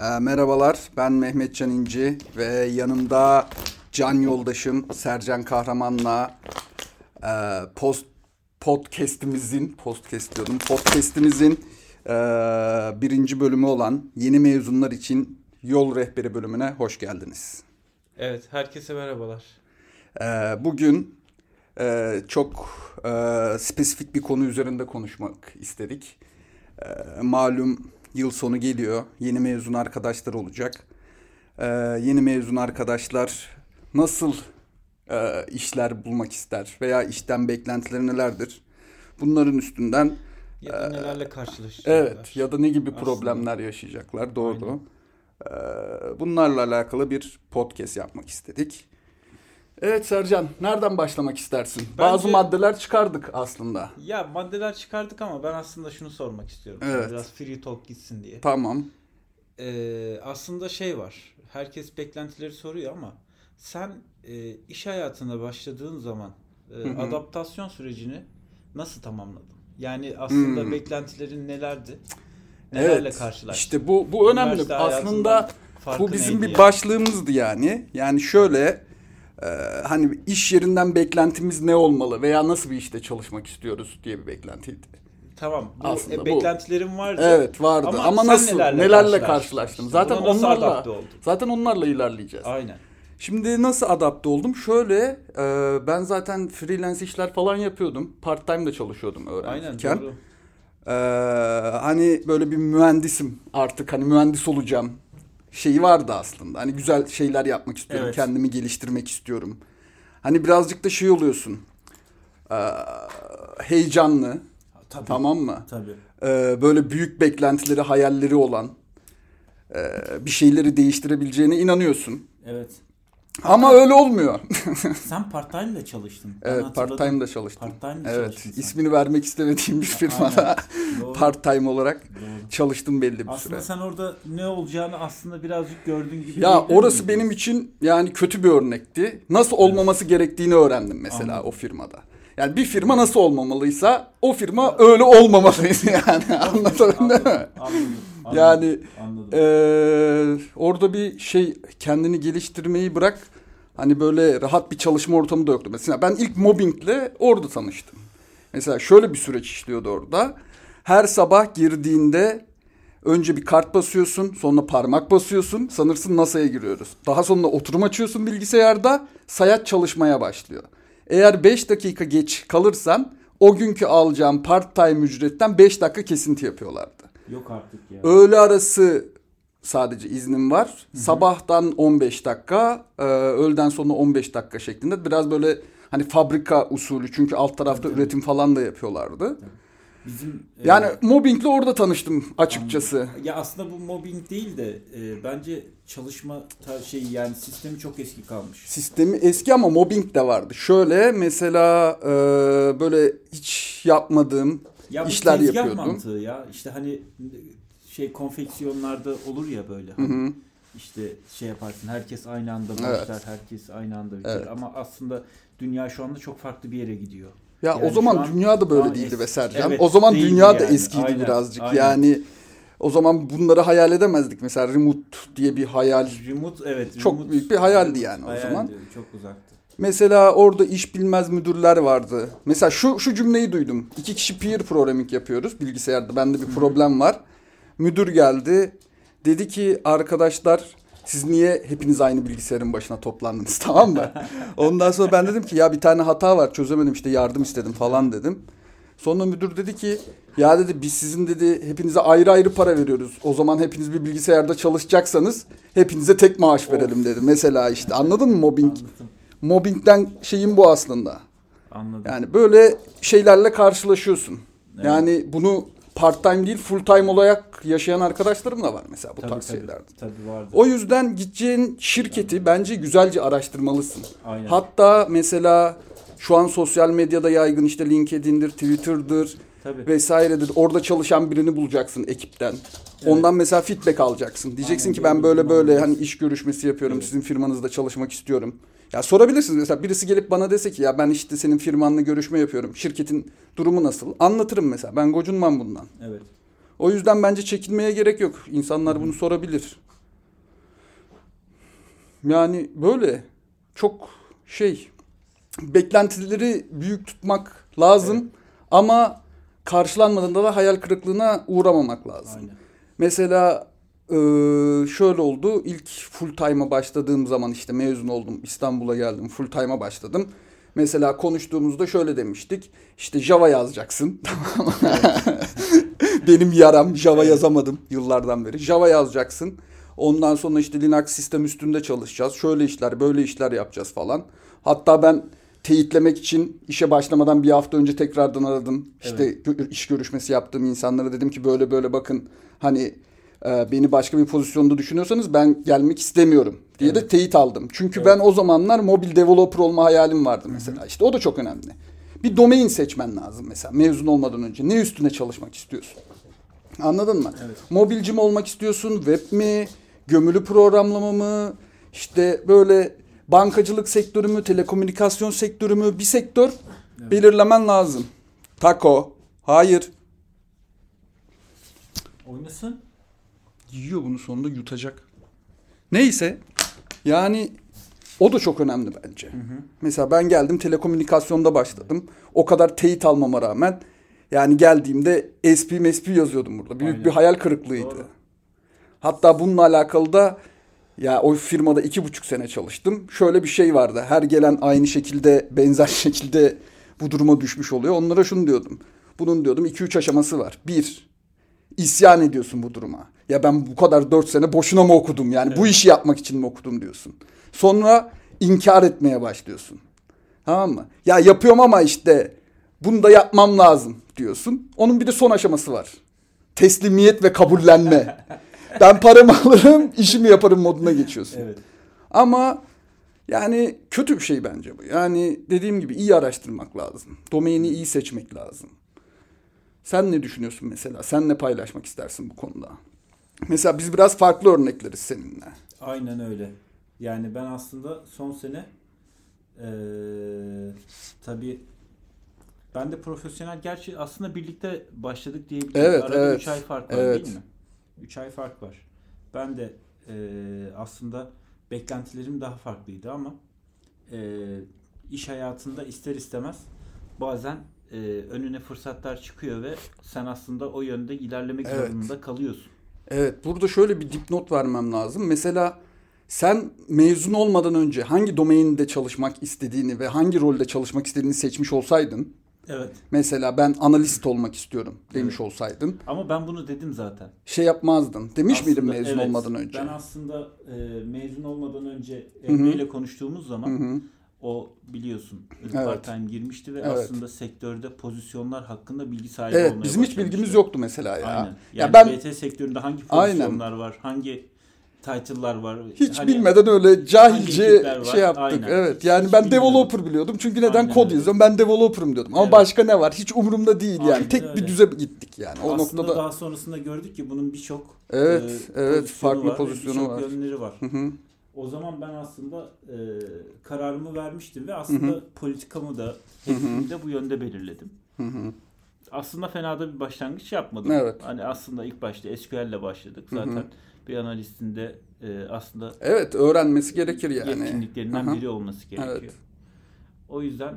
Ee, merhabalar, ben Mehmet Can İnci ve yanımda can yoldaşım Sercan Kahraman'la e, post podcast'imizin, podcast diyordum, podcast'imizin e, birinci bölümü olan yeni mezunlar için yol rehberi bölümüne hoş geldiniz. Evet, herkese merhabalar. E, bugün e, çok e, spesifik bir konu üzerinde konuşmak istedik. E, malum Yıl sonu geliyor. Yeni mezun arkadaşlar olacak. Ee, yeni mezun arkadaşlar nasıl e, işler bulmak ister veya işten beklentileri nelerdir? Bunların üstünden ya da nelerle karşılaşacaklar. Evet ya da ne gibi Aslında. problemler yaşayacaklar doğru. Ee, bunlarla alakalı bir podcast yapmak istedik. Evet Sercan, nereden başlamak istersin? Bence, Bazı maddeler çıkardık aslında. Ya maddeler çıkardık ama ben aslında şunu sormak istiyorum. Evet. Biraz free talk gitsin diye. Tamam. Ee, aslında şey var. Herkes beklentileri soruyor ama sen e, iş hayatına başladığın zaman e, adaptasyon sürecini nasıl tamamladın? Yani aslında hmm. beklentilerin nelerdi? Nelerle evet, karşılaştın? İşte bu bu önemli. Aslında bu bizim bir başlığımızdı yani. Yani şöyle ee, hani iş yerinden beklentimiz ne olmalı veya nasıl bir işte çalışmak istiyoruz diye bir beklentiydi. Tamam. Bu, Aslında e, beklentilerim vardı. Evet vardı ama, ama nasıl nelerle, nelerle karşılaştın? Zaten onlarla zaten onlarla ilerleyeceğiz. Aynen. Şimdi nasıl adapte oldum? Şöyle e, ben zaten freelance işler falan yapıyordum. Part time de çalışıyordum öğrenciyken. Aynen doğru. Ee, hani böyle bir mühendisim artık hani mühendis olacağım şeyi vardı aslında. Hani güzel şeyler yapmak istiyorum. Evet. Kendimi geliştirmek istiyorum. Hani birazcık da şey oluyorsun. E, heyecanlı. Tabii. Tamam mı? Tabii. E, böyle büyük beklentileri, hayalleri olan e, bir şeyleri değiştirebileceğine inanıyorsun. Evet. Ama öyle olmuyor. sen part time de çalıştın. evet part time de çalıştım. Part time evet, çalıştın sen. ismini vermek istemediğim bir firmada part time olarak Doğru. çalıştım belli bir aslında süre. Aslında sen orada ne olacağını aslında birazcık gördüğün gibi. Ya orası mi? benim için yani kötü bir örnekti. Nasıl olmaması gerektiğini öğrendim mesela Anladım. o firmada. Yani bir firma nasıl olmamalıysa o firma öyle olmamalıydı yani. Anlatabildim mi? Anladım. Yani e, orada bir şey kendini geliştirmeyi bırak. Hani böyle rahat bir çalışma ortamı da yoktu. Mesela ben ilk mobbingle orada tanıştım. Mesela şöyle bir süreç işliyordu orada. Her sabah girdiğinde önce bir kart basıyorsun, sonra parmak basıyorsun. Sanırsın NASA'ya giriyoruz. Daha sonra oturum açıyorsun bilgisayarda, sayaç çalışmaya başlıyor. Eğer 5 dakika geç kalırsan o günkü alacağım part time ücretten 5 dakika kesinti yapıyorlardı. Yok artık ya. Öğle arası sadece iznim var. Hı-hı. Sabahtan 15 dakika, e, öğleden sonra 15 dakika şeklinde. Biraz böyle hani fabrika usulü çünkü alt tarafta evet, üretim falan da yapıyorlardı. Evet. Bizim yani e, mobbingle orada tanıştım açıkçası. Anladım. Ya aslında bu mobbing değil de e, bence çalışma şeyi yani sistemi çok eski kalmış. Sistemi eski ama mobbing de vardı. Şöyle mesela e, böyle hiç yapmadığım ya işler bu yapıyordum. mantığı ya. İşte hani şey konfeksiyonlarda olur ya böyle. Hani hı hı. İşte şey yaparsın herkes aynı anda başlar, evet. herkes aynı anda biter. Evet. Ama aslında dünya şu anda çok farklı bir yere gidiyor. Ya yani o zaman an, dünya da böyle değildi be Sercan. Evet, o zaman dünya yani. da eskiydi aynen, birazcık. Aynen. Yani o zaman bunları hayal edemezdik. Mesela remote diye bir hayal. Remote evet. Çok remote, büyük bir hayaldi yani o zaman. Çok uzaktı. Mesela orada iş bilmez müdürler vardı. Mesela şu şu cümleyi duydum. İki kişi peer programming yapıyoruz bilgisayarda. Bende bir problem var. Müdür geldi. Dedi ki arkadaşlar siz niye hepiniz aynı bilgisayarın başına toplandınız tamam mı? Ondan sonra ben dedim ki ya bir tane hata var çözemedim işte yardım istedim falan dedim. Sonra müdür dedi ki ya dedi biz sizin dedi hepinize ayrı ayrı para veriyoruz. O zaman hepiniz bir bilgisayarda çalışacaksanız hepinize tek maaş verelim dedi. Mesela işte anladın mı mobbing? Anladım. Mobbingden şeyin bu aslında. Anladım. Yani böyle şeylerle karşılaşıyorsun. Evet. Yani bunu part time değil full time olarak yaşayan arkadaşlarım da var mesela bu tabii, tarz tabii, şeylerde. Tabii vardı. O yüzden gideceğin şirketi bence güzelce araştırmalısın. Aynen. Hatta mesela şu an sosyal medyada yaygın işte LinkedIn'dir, Twitter'dır Tabii. vesairedir. Orada çalışan birini bulacaksın ekipten. Evet. Ondan mesela feedback alacaksın. Diyeceksin Aynen, ki ben böyle böyle hani iş görüşmesi yapıyorum. Evet. Sizin firmanızda çalışmak istiyorum. Ya sorabilirsiniz mesela birisi gelip bana dese ki ya ben işte senin firmanla görüşme yapıyorum. Şirketin durumu nasıl? Anlatırım mesela. Ben gocunmam bundan. Evet. O yüzden bence çekinmeye gerek yok. İnsanlar bunu sorabilir. Yani böyle çok şey beklentileri büyük tutmak lazım Evet. ama karşılanmadığında da hayal kırıklığına uğramamak lazım. Aynen. Mesela eee, şöyle oldu. İlk full time'a başladığım zaman işte mezun oldum. İstanbul'a geldim. Full time'a başladım. Mesela konuştuğumuzda şöyle demiştik. İşte Java yazacaksın. Tamam? Benim yaram Java Evet. yazamadım yıllardan beri. Java yazacaksın. Ondan sonra işte Linux sistem üstünde çalışacağız. Şöyle işler, böyle işler yapacağız falan. Hatta ben teyitlemek için işe başlamadan bir hafta önce tekrardan aradım. İşte gö- iş görüşmesi yaptığım insanlara dedim ki böyle böyle bakın hani e, beni başka bir pozisyonda düşünüyorsanız ben gelmek istemiyorum diye de Evet. teyit aldım. Çünkü Evet. ben o zamanlar mobil developer olma hayalim vardı mesela. İşte o da çok önemli. Bir domain seçmen lazım mesela mezun olmadan önce. Ne üstüne çalışmak istiyorsun? Anladın mı? Evet. Mobilci mi olmak istiyorsun? Web mi? Gömülü programlama mı? İşte böyle bankacılık sektörü mü? Telekomünikasyon sektörü mü? Bir sektör Evet. belirlemen lazım. Taco. Hayır. Oynasın. Yiyor bunu sonunda yutacak. Neyse. Yani o da çok önemli bence. Mesela ben geldim telekomünikasyonda başladım. O kadar teyit almama rağmen yani geldiğimde SP mesp yazıyordum burada. Büyük Aynen. bir hayal kırıklığıydı. Doğru. Hatta bununla alakalı da ya o firmada iki buçuk sene çalıştım. Şöyle bir şey vardı. Her gelen aynı şekilde benzer şekilde bu duruma düşmüş oluyor. Onlara şunu diyordum. Bunun diyordum iki üç aşaması var. Bir, isyan ediyorsun bu duruma. Ya ben bu kadar dört sene boşuna mı okudum? Yani bu Evet. işi yapmak için mi okudum diyorsun. Sonra inkar etmeye başlıyorsun. Tamam mı? Ya yapıyorum ama işte bunu da yapmam lazım diyorsun. Onun bir de son aşaması var. Teslimiyet ve kabullenme. ben paramı alırım, işimi yaparım moduna geçiyorsun. Evet. Ama yani kötü bir şey bence bu. Yani dediğim gibi iyi araştırmak lazım. Domaini iyi seçmek lazım. Sen ne düşünüyorsun mesela? Sen ne paylaşmak istersin bu konuda? Mesela biz biraz farklı örnekleriz seninle. Aynen öyle. Yani ben aslında son sene eee tabii ben de profesyonel gerçi aslında birlikte başladık diyebiliriz. Evet, Arada evet, 3 ay fark var evet. değil mi? 3 ay fark var. Ben de eee, aslında beklentilerim daha farklıydı ama eee, iş hayatında ister istemez bazen eee, önüne fırsatlar çıkıyor ve sen aslında o yönde ilerlemek Evet. zorunda kalıyorsun. Evet, burada şöyle bir dipnot vermem lazım. Mesela sen mezun olmadan önce hangi domainde çalışmak istediğini ve hangi rolde çalışmak istediğini seçmiş olsaydın, Evet. mesela ben analist olmak istiyorum demiş Evet. olsaydın, Ama ben bunu dedim zaten. şey yapmazdın. Demiş miydin Aslında mezun evet, olmadan önce? Ben aslında e, mezun olmadan önce. Emre ile konuştuğumuz zaman Hı hı. O biliyorsun Evet. part-time girmişti ve Evet. aslında sektörde pozisyonlar hakkında bilgi sahibi Evet, olmaya bizim hiç bilgimiz yoktu mesela ya. Aynen. Ya Yani ben BT sektöründe hangi Aynen. pozisyonlar var, hangi title'lar var? hiç Hani- bilmeden öyle cahilce şey yaptık. Aynen. Evet. Yani Hiç ben bilmiyordum. developer biliyordum. Çünkü neden Aynen kod öyle. yazıyorum? Ben developer'ım diyordum. Ama Evet. başka ne var? Hiç umurumda değil yani. Aynen Tek bir öyle. düze gittik yani. O aslında noktada daha sonrasında gördük ki bunun birçok Evet, e, evet, pozisyonu farklı var pozisyonu var. yönleri var. Hı hı. O zaman ben aslında e, kararımı vermiştim ve aslında politikamı da hedefimi de bu yönde belirledim. Hı hı. Aslında fena da bir başlangıç yapmadım. Evet. Hani aslında ilk başta SQL ile başladık. Zaten bir analistin de e, aslında Evet, öğrenmesi gerekir yani. yetkinliklerinden Aha. biri olması gerekiyor. Evet. O yüzden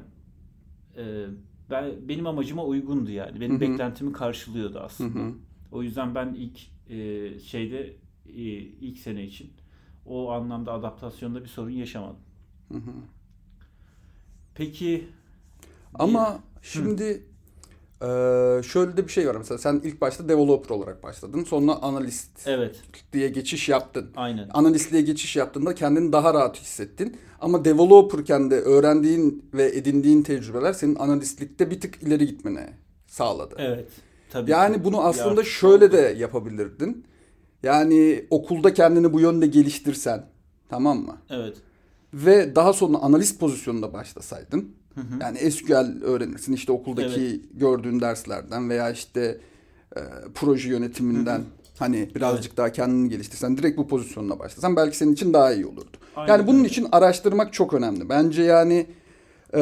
e, ben benim amacıma uygundu yani. Benim Hı hı. beklentimi karşılıyordu aslında. hı. O yüzden ben ilk e, şeyde e, ilk sene için o anlamda adaptasyonda bir sorun yaşamadım. Hı hı. Peki Ama şimdi eee, şöyle de bir şey var mesela sen ilk başta developer olarak başladın sonra analist evet diye geçiş yaptın. aynen. Analistliğe geçiş yaptığında kendini daha rahat hissettin. Ama developerken de öğrendiğin ve edindiğin tecrübeler senin analistlikte bir tık ileri gitmene sağladı. Evet. Tabii Yani ki. bunu aslında Ya, şöyle de yapabilirdin. Yani okulda kendini bu yönde geliştirsen tamam mı? Evet. Ve daha sonra analist pozisyonunda başlasaydın. Hı hı. Yani SQL öğrenirsin işte okuldaki gördüğün derslerden veya işte e, proje yönetiminden hani birazcık daha kendini geliştirsen direkt bu pozisyonuna başlasan belki senin için daha iyi olurdu. Aynen yani bunun öyle. için araştırmak çok önemli. Bence yani e,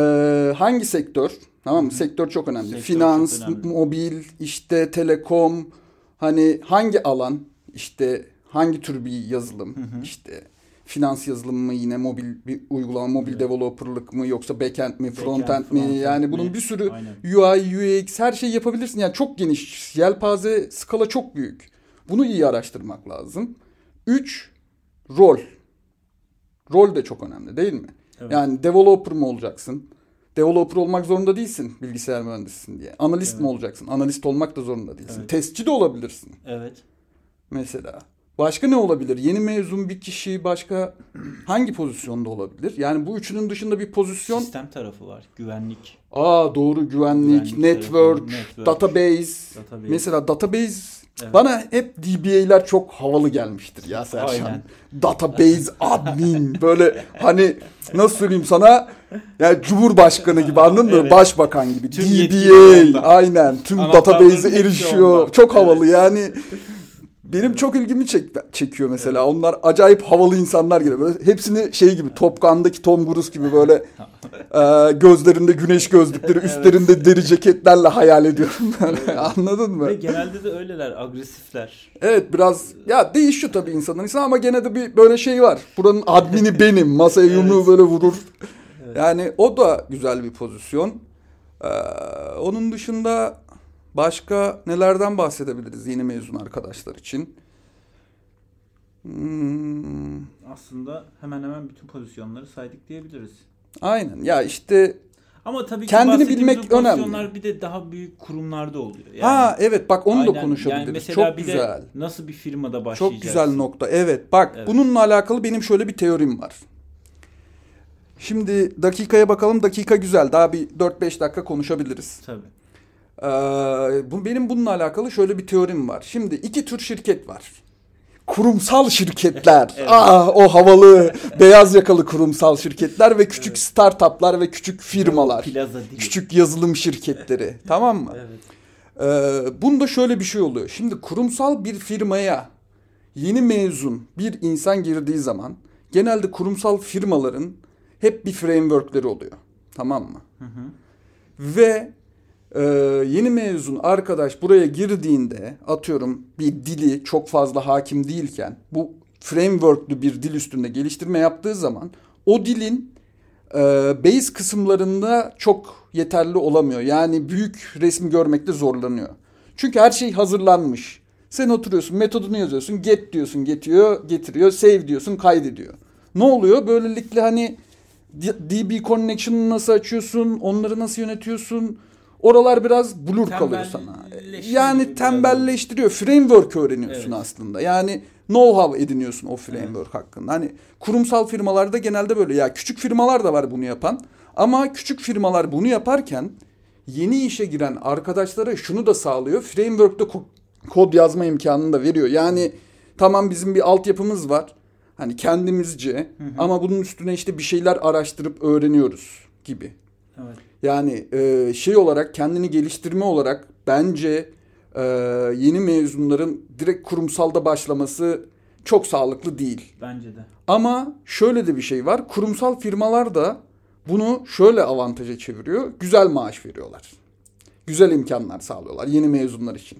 hangi sektör tamam mı? Sektör çok önemli. Sektör Finans, çok önemli. mobil, işte telekom, Hani hangi alan işte hangi tür bir yazılım işte finans yazılımı mı yine mobil bir uygulama mobil Evet. developerlık mı yoksa backend mi frontend mi frontend yani mi? bunun bir sürü Aynen. UI UX her şeyi yapabilirsin yani çok geniş yelpaze skala çok büyük bunu iyi araştırmak lazım 3 rol rol de çok önemli değil mi Evet. yani developer mı olacaksın developer olmak zorunda değilsin bilgisayar mühendisisin diye analist Evet. mi olacaksın analist olmak da zorunda değilsin Evet. testçi de olabilirsin Evet. Mesela. Başka ne olabilir? Yeni mezun bir kişi başka hangi pozisyonda olabilir? Yani bu üçünün dışında bir pozisyon. Sistem tarafı var. Güvenlik. Aa doğru güvenlik, Güvenlik network, tarafı, network, database. database. Mesela database Evet. bana hep DBA'ler çok havalı gelmiştir ya Serşan. Aynen. Database admin böyle hani nasıl söyleyeyim sana yani Cumhurbaşkanı gibi anladın mı? Evet. Başbakan gibi. Tüm DBA aynen tüm database'e erişiyor. Çok havalı yani. Benim çok ilgimi çek- çekiyor mesela. Onlar acayip havalı insanlar gibi. Böyle hepsini şey gibi Top Gun'daki Tom Cruise gibi böyle e, gözlerinde güneş gözlükleri, üstlerinde deri ceketlerle hayal ediyorum. Böyle. Anladın mı? Ve genelde de öyleler. Agresifler. Evet biraz ya değişiyor tabii insandan insana ama gene de bir böyle şey var. Buranın admini benim. Masaya yumruğu Evet. böyle vurur. Evet. Yani o da güzel bir pozisyon. Ee, onun dışında başka nelerden bahsedebiliriz yeni mezun arkadaşlar için? Hmm, Aslında hemen hemen bütün pozisyonları saydık diyebiliriz. aynen ya işte Ama tabii ki Kendini bilmek önemli. pozisyonlar bir de daha büyük kurumlarda oluyor. Yani, ha evet bak onu da aynen. konuşabiliriz. Yani Çok güzel. nasıl bir firmada başlayacaksın? Çok güzel nokta. Evet bak Evet. bununla alakalı benim şöyle bir teorim var. Şimdi dakikaya bakalım. Dakika güzel. Daha bir 4-5 dakika konuşabiliriz. Tabii. Ee, bu benim bununla alakalı şöyle bir teorim var. Şimdi iki tür şirket var. Kurumsal şirketler. Evet. Ah o havalı beyaz yakalı kurumsal şirketler ve küçük Evet. startuplar ve küçük firmalar. Küçük yazılım şirketleri. tamam mı? Evet. Ee, bunda şöyle bir şey oluyor. Şimdi kurumsal bir firmaya yeni mezun bir insan girdiği zaman genelde kurumsal firmaların hep bir frameworkleri oluyor. Tamam mı? Hı hı. Ve e, yeni mezun arkadaş buraya girdiğinde atıyorum bir dili çok fazla hakim değilken bu framework'lü bir dil üstünde geliştirme yaptığı zaman o dilin e, base kısımlarında çok yeterli olamıyor. Yani büyük resmi görmekte zorlanıyor. Çünkü her şey hazırlanmış. Sen oturuyorsun metodunu yazıyorsun get diyorsun getiriyor getiriyor save diyorsun kaydediyor. Ne oluyor? Böylelikle hani DB connection'ı nasıl açıyorsun? Onları nasıl yönetiyorsun? Oralar biraz blur kalıyor sana. Yani tembelleştiriyor. Framework öğreniyorsun Evet. aslında. Yani know-how ediniyorsun o framework hakkında. Hani kurumsal firmalarda genelde böyle. Ya küçük firmalar da var bunu yapan. Ama küçük firmalar bunu yaparken yeni işe giren arkadaşlara şunu da sağlıyor. Framework'te ko- kod yazma imkanını da veriyor. Yani tamam bizim bir altyapımız var. Hani kendimizce ama bunun üstüne işte bir şeyler araştırıp öğreniyoruz gibi. Evet. Yani e, şey olarak kendini geliştirme olarak bence e, yeni mezunların direkt kurumsalda başlaması çok sağlıklı değil. Bence de. Ama şöyle de bir şey var. Kurumsal firmalar da bunu şöyle avantaja çeviriyor. Güzel maaş veriyorlar. Güzel imkanlar sağlıyorlar yeni mezunlar için.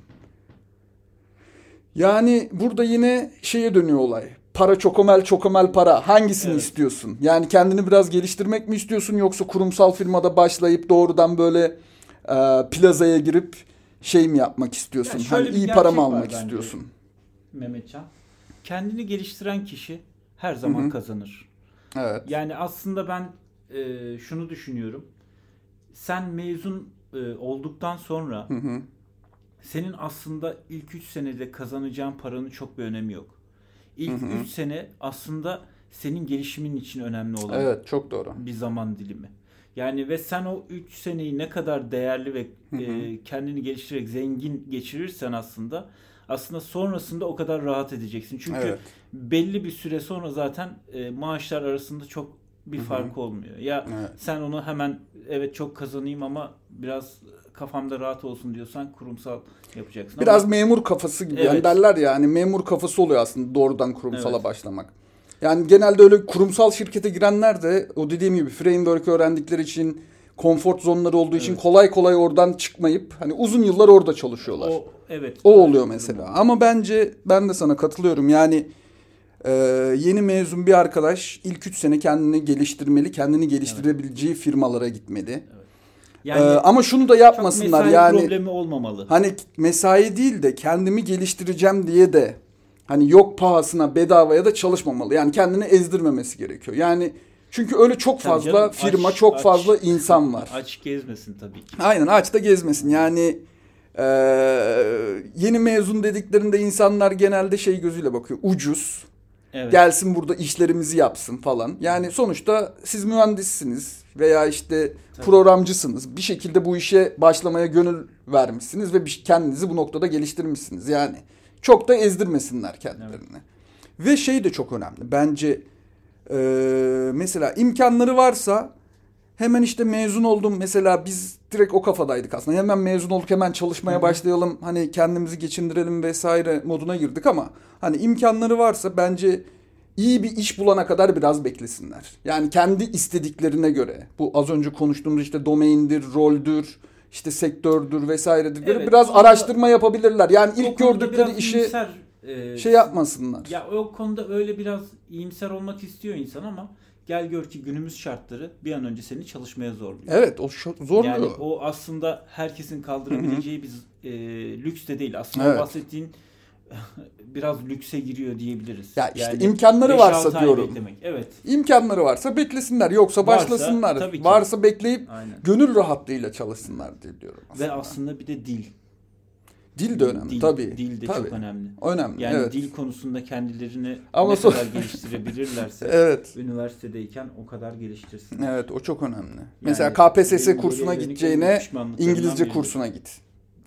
Yani burada yine şeye dönüyor olay. Para çokomel çokomel para. Hangisini Evet. istiyorsun? Yani kendini biraz geliştirmek mi istiyorsun yoksa kurumsal firmada başlayıp doğrudan böyle e, plazaya girip şey mi yapmak istiyorsun? Ya hani iyi para mı almak istiyorsun? Mehmetcan. Kendini geliştiren kişi her zaman Hı hı. kazanır. Evet. Yani aslında ben e, şunu düşünüyorum. Sen mezun e, olduktan sonra Hı hı. senin aslında ilk 3 senede kazanacağın paranın çok bir önemi yok. İlk Hı hı. 3 sene aslında senin gelişimin için önemli olan Evet çok doğru. bir zaman dilimi. Yani ve sen o 3 seneyi ne kadar değerli ve Hı hı. e, kendini geliştirerek zengin geçirirsen aslında aslında sonrasında o kadar rahat edeceksin. Çünkü Evet. belli bir süre sonra zaten e, maaşlar arasında çok bir fark olmuyor. Ya Evet. sen onu hemen evet çok kazanayım ama biraz kafamda rahat olsun diyorsan kurumsal yapacaksın. Biraz ama, memur kafası gibi. Evet. Yani derler ya hani memur kafası oluyor aslında doğrudan kurumsala Evet. başlamak. Yani genelde öyle kurumsal şirkete girenler de o dediğim gibi framework öğrendikleri için konfor zonları olduğu için Evet. kolay kolay oradan çıkmayıp hani uzun yıllar orada çalışıyorlar. O, O evet. oluyor mesela. Ama bence ben de sana katılıyorum. Yani e, yeni mezun bir arkadaş ilk 3 sene kendini geliştirmeli, kendini geliştirebileceği firmalara gitmeli. Yani E, ama şunu da çok yapmasınlar mesai yani. problemi olmamalı. Hani mesai değil de kendimi geliştireceğim diye de hani yok pahasına bedavaya da çalışmamalı. Yani kendini ezdirmemesi gerekiyor. Yani çünkü öyle çok Tabii fazla canım, firma, aç- çok aç- fazla insan var. Aç gezmesin tabii ki. Aynen açta gezmesin. Yani eee, yeni mezun dediklerinde insanlar genelde şey gözüyle bakıyor. Ucuz. Evet. Gelsin burada işlerimizi yapsın falan. Yani sonuçta siz mühendissiniz veya işte Tabii. programcısınız. Bir şekilde bu işe başlamaya gönül vermişsiniz ve kendinizi bu noktada geliştirmişsiniz. Yani çok da ezdirmesinler kendilerini. Ve şey de çok önemli. Bence eee, mesela imkanları varsa hemen işte mezun oldum. Mesela biz direkt o kafadaydık aslında. Hemen mezun olduk hemen çalışmaya başlayalım. Hani kendimizi geçindirelim vesaire moduna girdik ama hani imkanları varsa bence iyi bir iş bulana kadar biraz beklesinler. Yani kendi istediklerine göre. Bu az önce konuştuğumuz işte domaindir, roldür, işte sektördür vesairedir. Evet, biraz araştırma yapabilirler. Yani ilk gördükleri işi iyimser, e, şey yapmasınlar. Ya o konuda öyle biraz iyimser olmak istiyor insan ama gel gör ki günümüz şartları bir an önce seni çalışmaya zorluyor. Evet o zorluyor. Yani o aslında herkesin kaldırabileceği bir e, lüks de değil. Aslında Evet. bahsettiğin biraz lükse giriyor diyebiliriz. Ya işte Yani imkanları 5-6 varsa diyorum. beklemek. Evet. İmkanları varsa beklesinler. Yoksa Varsa, başlasınlar. Varsa bekleyip Aynen. gönül rahatlığıyla çalışsınlar diye diyorum. Ve aslında. aslında bir de dil. Dil de önemli Dil, tabii. Dil de tabii. çok önemli. Önemli. Yani evet. dil konusunda kendilerini Ama ne son- kadar geliştirebilirlerse Evet. üniversitedeyken o kadar geliştirsin. Evet o çok önemli. Yani Mesela KPSS kursuna gideceğine İngilizce kursuna git.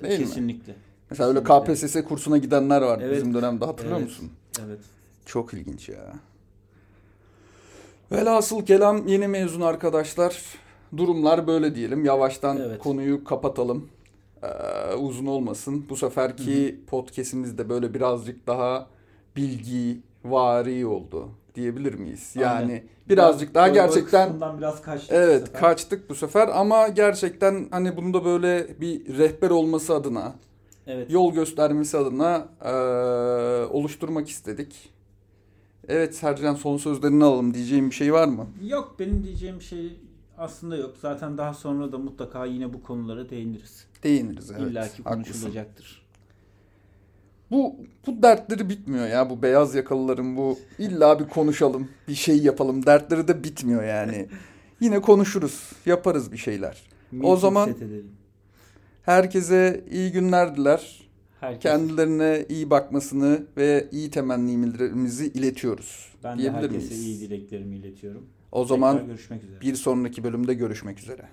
Değil mi? Kesinlikle. Mesela öyle. KPSS kursuna gidenler var Evet. bizim dönemde hatırlıyor Evet. musun? Evet. Çok ilginç ya. Velhasıl kelam yeni mezun arkadaşlar. Durumlar böyle diyelim. Yavaştan Evet. konuyu kapatalım. Ee, uzun olmasın. Bu seferki podcast'imiz de böyle birazcık daha bilgi vari oldu diyebilir miyiz? Yani Aynen. birazcık daha gerçekten biraz kaçtık. bu Evet sefer. kaçtık bu sefer ama gerçekten hani bunun da böyle bir rehber olması adına, Evet. yol göstermesi adına eee, oluşturmak istedik. Evet Sercan son sözlerini alalım diyeceğim bir şey var mı? Yok benim diyeceğim şey aslında yok. Zaten daha sonra da mutlaka yine bu konulara değiniriz. Değiniriz evet. İlla ki haklısın. konuşulacaktır. Bu, bu dertleri bitmiyor ya bu beyaz yakalıların bu illa bir konuşalım bir şey yapalım dertleri de bitmiyor yani. Yine konuşuruz yaparız bir şeyler. Meeting zaman- set edelim. Herkese iyi günler diler. Herkes, kendilerine iyi bakmasını ve iyi temennilerimizi iletiyoruz. ben de herkese miyiz? iyi dileklerimi iletiyorum. O zaman Tekrar görüşmek üzere. bir sonraki bölümde görüşmek üzere.